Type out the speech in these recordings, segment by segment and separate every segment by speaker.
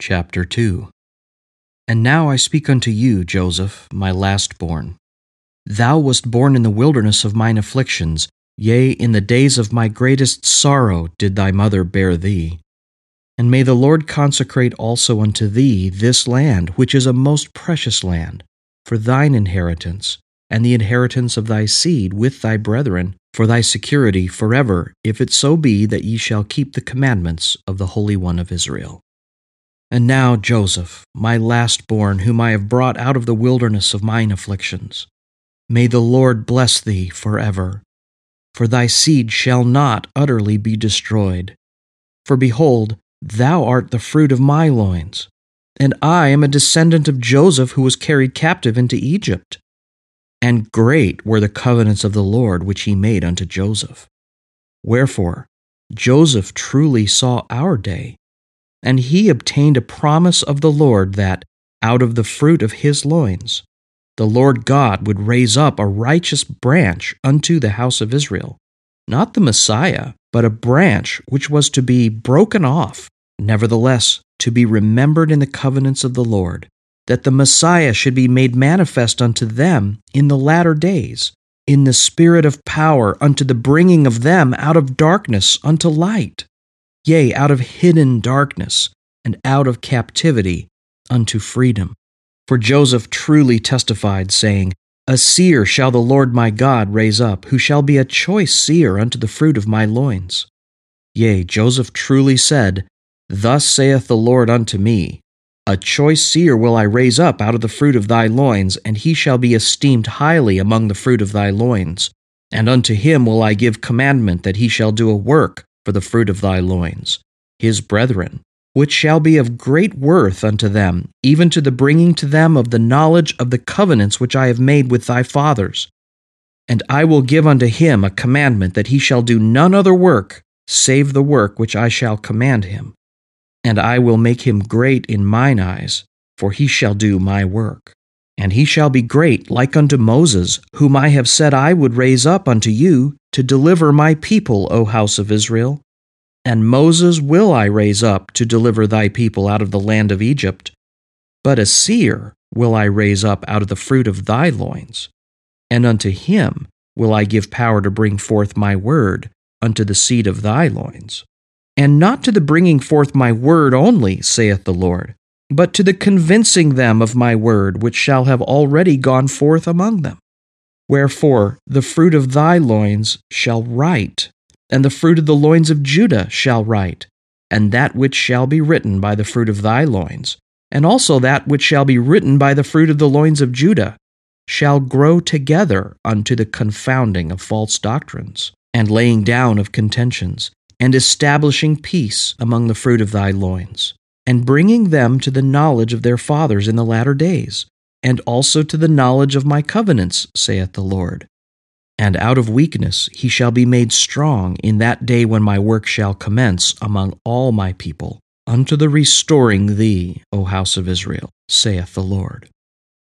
Speaker 1: Chapter 2 And now I speak unto you, Joseph, my last born. Thou wast born in the wilderness of mine afflictions, yea, in the days of my greatest sorrow did thy mother bear thee. And may the Lord consecrate also unto thee this land, which is a most precious land, for thine inheritance, and the inheritance of thy seed with thy brethren, for thy security forever, if it so be that ye shall keep the commandments of the Holy One of Israel. And now, Joseph, my last born, whom I have brought out of the wilderness of mine afflictions, may the Lord bless thee forever. For thy seed shall not utterly be destroyed. For behold, thou art the fruit of my loins, and I am a descendant of Joseph who was carried captive into Egypt. And great were the covenants of the Lord which he made unto Joseph. Wherefore, Joseph truly saw our day and he obtained a promise of the Lord that, out of the fruit of his loins, the Lord God would raise up a righteous branch unto the house of Israel, not the Messiah, but a branch which was to be broken off, nevertheless to be remembered in the covenants of the Lord, that the Messiah should be made manifest unto them in the latter days, in the spirit of power, unto the bringing of them out of darkness unto light yea, out of hidden darkness, and out of captivity unto freedom. For Joseph truly testified, saying, A seer shall the Lord my God raise up, who shall be a choice seer unto the fruit of my loins. Yea, Joseph truly said, Thus saith the Lord unto me, A choice seer will I raise up out of the fruit of thy loins, and he shall be esteemed highly among the fruit of thy loins. And unto him will I give commandment that he shall do a work for the fruit of thy loins, his brethren, which shall be of great worth unto them, even to the bringing to them of the knowledge of the covenants which I have made with thy fathers. And I will give unto him a commandment that he shall do none other work save the work which I shall command him. And I will make him great in mine eyes, for he shall do my work. And he shall be great like unto Moses, whom I have said I would raise up unto you to deliver my people, O house of Israel. And Moses will I raise up to deliver thy people out of the land of Egypt. But a seer will I raise up out of the fruit of thy loins. And unto him will I give power to bring forth my word unto the seed of thy loins. And not to the bringing forth my word only, saith the Lord, but to the convincing them of my word, which shall have already gone forth among them. Wherefore the fruit of thy loins shall write, and the fruit of the loins of Judah shall write, and that which shall be written by the fruit of thy loins, and also that which shall be written by the fruit of the loins of Judah, shall grow together unto the confounding of false doctrines, and laying down of contentions, and establishing peace among the fruit of thy loins and bringing them to the knowledge of their fathers in the latter days, and also to the knowledge of my covenants, saith the Lord. And out of weakness he shall be made strong in that day when my work shall commence among all my people, unto the restoring thee, O house of Israel, saith the Lord.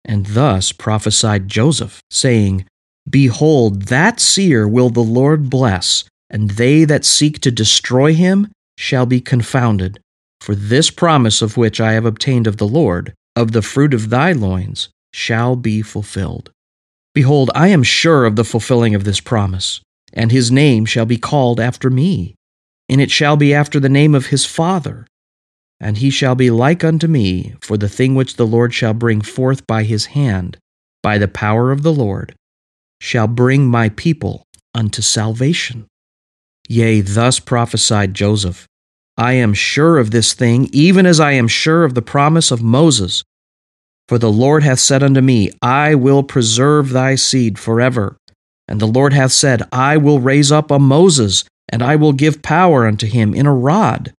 Speaker 1: And thus prophesied Joseph, saying, Behold, that seer will the Lord bless, and they that seek to destroy him shall be confounded. For this promise of which I have obtained of the Lord, of the fruit of thy loins, shall be fulfilled. Behold, I am sure of the fulfilling of this promise, and his name shall be called after me, and it shall be after the name of his father. And he shall be like unto me, for the thing which the Lord shall bring forth by his hand, by the power of the Lord, shall bring my people unto salvation. Yea, thus prophesied Joseph I am sure of this thing, even as I am sure of the promise of Moses. For the Lord hath said unto me, I will preserve thy seed forever. And the Lord hath said, I will raise up a Moses, and I will give power unto him in a rod,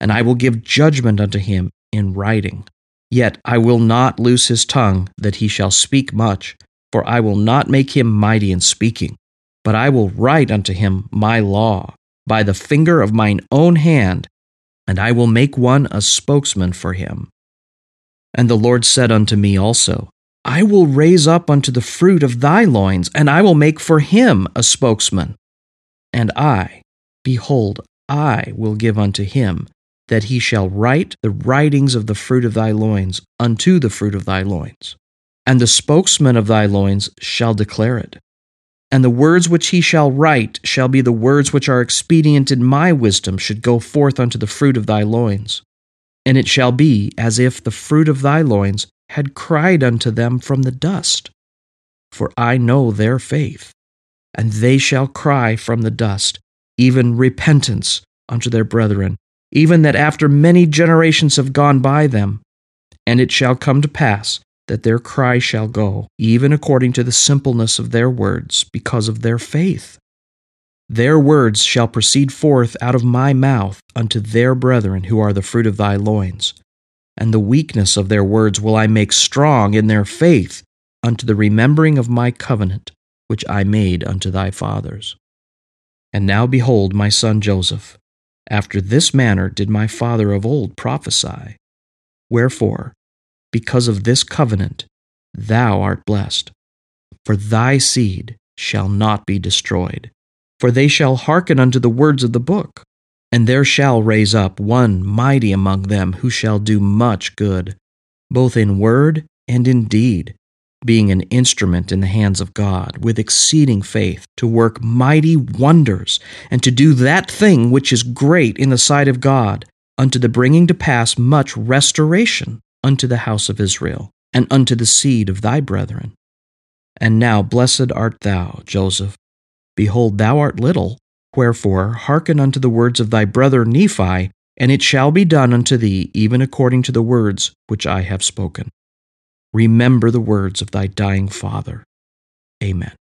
Speaker 1: and I will give judgment unto him in writing. Yet I will not loose his tongue, that he shall speak much, for I will not make him mighty in speaking, but I will write unto him my law by the finger of mine own hand, and I will make one a spokesman for him. And the Lord said unto me also, I will raise up unto the fruit of thy loins, and I will make for him a spokesman. And I, behold, I will give unto him that he shall write the writings of the fruit of thy loins unto the fruit of thy loins. And the spokesman of thy loins shall declare it. And the words which he shall write shall be the words which are expedient in my wisdom should go forth unto the fruit of thy loins. And it shall be as if the fruit of thy loins had cried unto them from the dust. For I know their faith, and they shall cry from the dust, even repentance unto their brethren, even that after many generations have gone by them. And it shall come to pass that their cry shall go, even according to the simpleness of their words, because of their faith. Their words shall proceed forth out of my mouth unto their brethren who are the fruit of thy loins. And the weakness of their words will I make strong in their faith unto the remembering of my covenant, which I made unto thy fathers. And now behold, my son Joseph, after this manner did my father of old prophesy. Wherefore, because of this covenant, thou art blessed. For thy seed shall not be destroyed, for they shall hearken unto the words of the book. And there shall raise up one mighty among them who shall do much good, both in word and in deed, being an instrument in the hands of God, with exceeding faith, to work mighty wonders, and to do that thing which is great in the sight of God, unto the bringing to pass much restoration unto the house of Israel, and unto the seed of thy brethren. And now blessed art thou, Joseph. Behold, thou art little, wherefore hearken unto the words of thy brother Nephi, and it shall be done unto thee even according to the words which I have spoken. Remember the words of thy dying father. Amen.